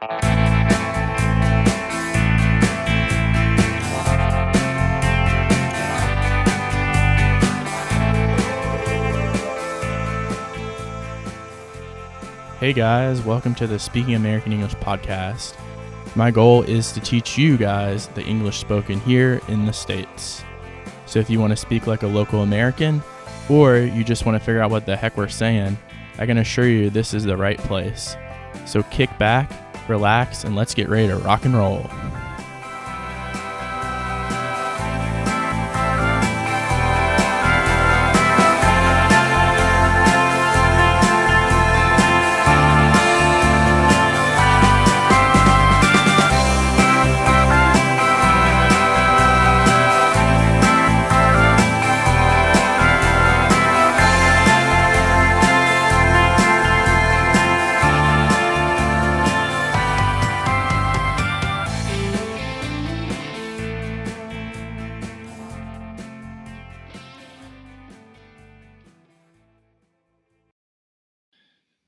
Hey guys, welcome to the Speaking American English podcast. My goal is to teach you guys the English spoken here in the States. So if you want to speak like a local American, or you just want to figure out what the heck we're saying, I can assure you this is the right place. So kick back, relax, and let's get ready to rock and roll.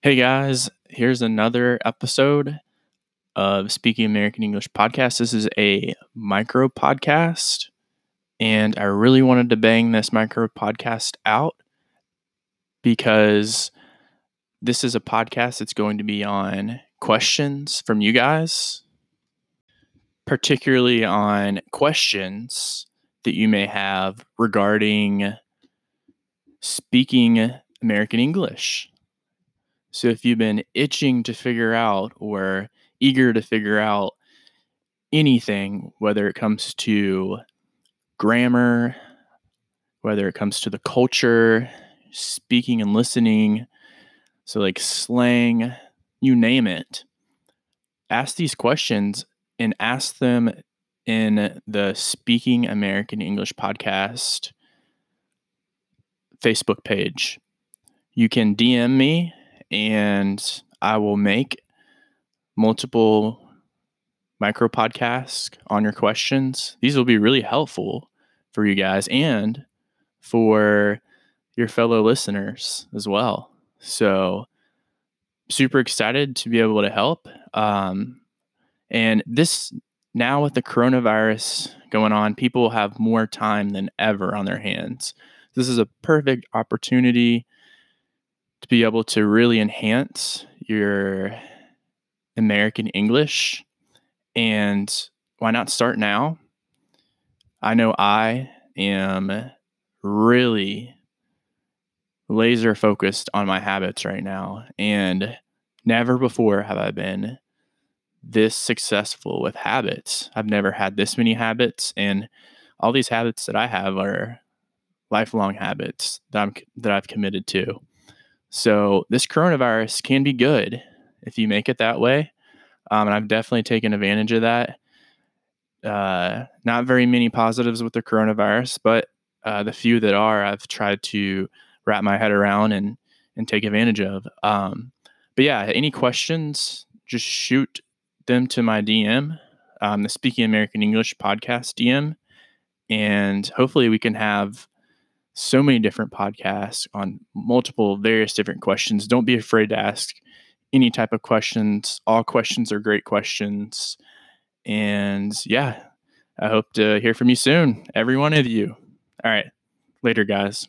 Hey guys, here's another episode of Speaking American English podcast. This is a micro podcast, and I really wanted to bang this micro podcast out because this is a podcast that's going to be on questions from you guys, particularly on questions that you may have regarding speaking American English so if you've been itching to figure out or eager to figure out anything, whether it comes to grammar, whether it comes to the culture, speaking and listening, so like slang, you name it, ask these questions and ask them in the Speaking American English podcast Facebook page. You can DM me and I will make multiple micro podcasts on your questions. These will be really helpful for you guys and for your fellow listeners as well. So, super excited to be able to help. Um, and this now with the coronavirus going on, people have more time than ever on their hands. This is a perfect opportunity to be able to really enhance your American English. And why not start now? I know I am really laser focused on my habits right now. And never before have I been this successful with habits. I've never had this many habits. And all these habits that I have are lifelong habits that I'm that I've committed to. So this coronavirus can be good if you make it that way. Um, and I've definitely taken advantage of that. Uh, not very many positives with the coronavirus, but uh, the few that are, I've tried to wrap my head around and and take advantage of. Um, but yeah, any questions, just shoot them to my DM, um, the Speaking American English podcast DM, and hopefully we can have so many different podcasts on multiple various different questions. Don't be afraid to ask any type of questions. All questions are great questions. And yeah, I hope to hear from you soon, every one of you. All right. Later, guys.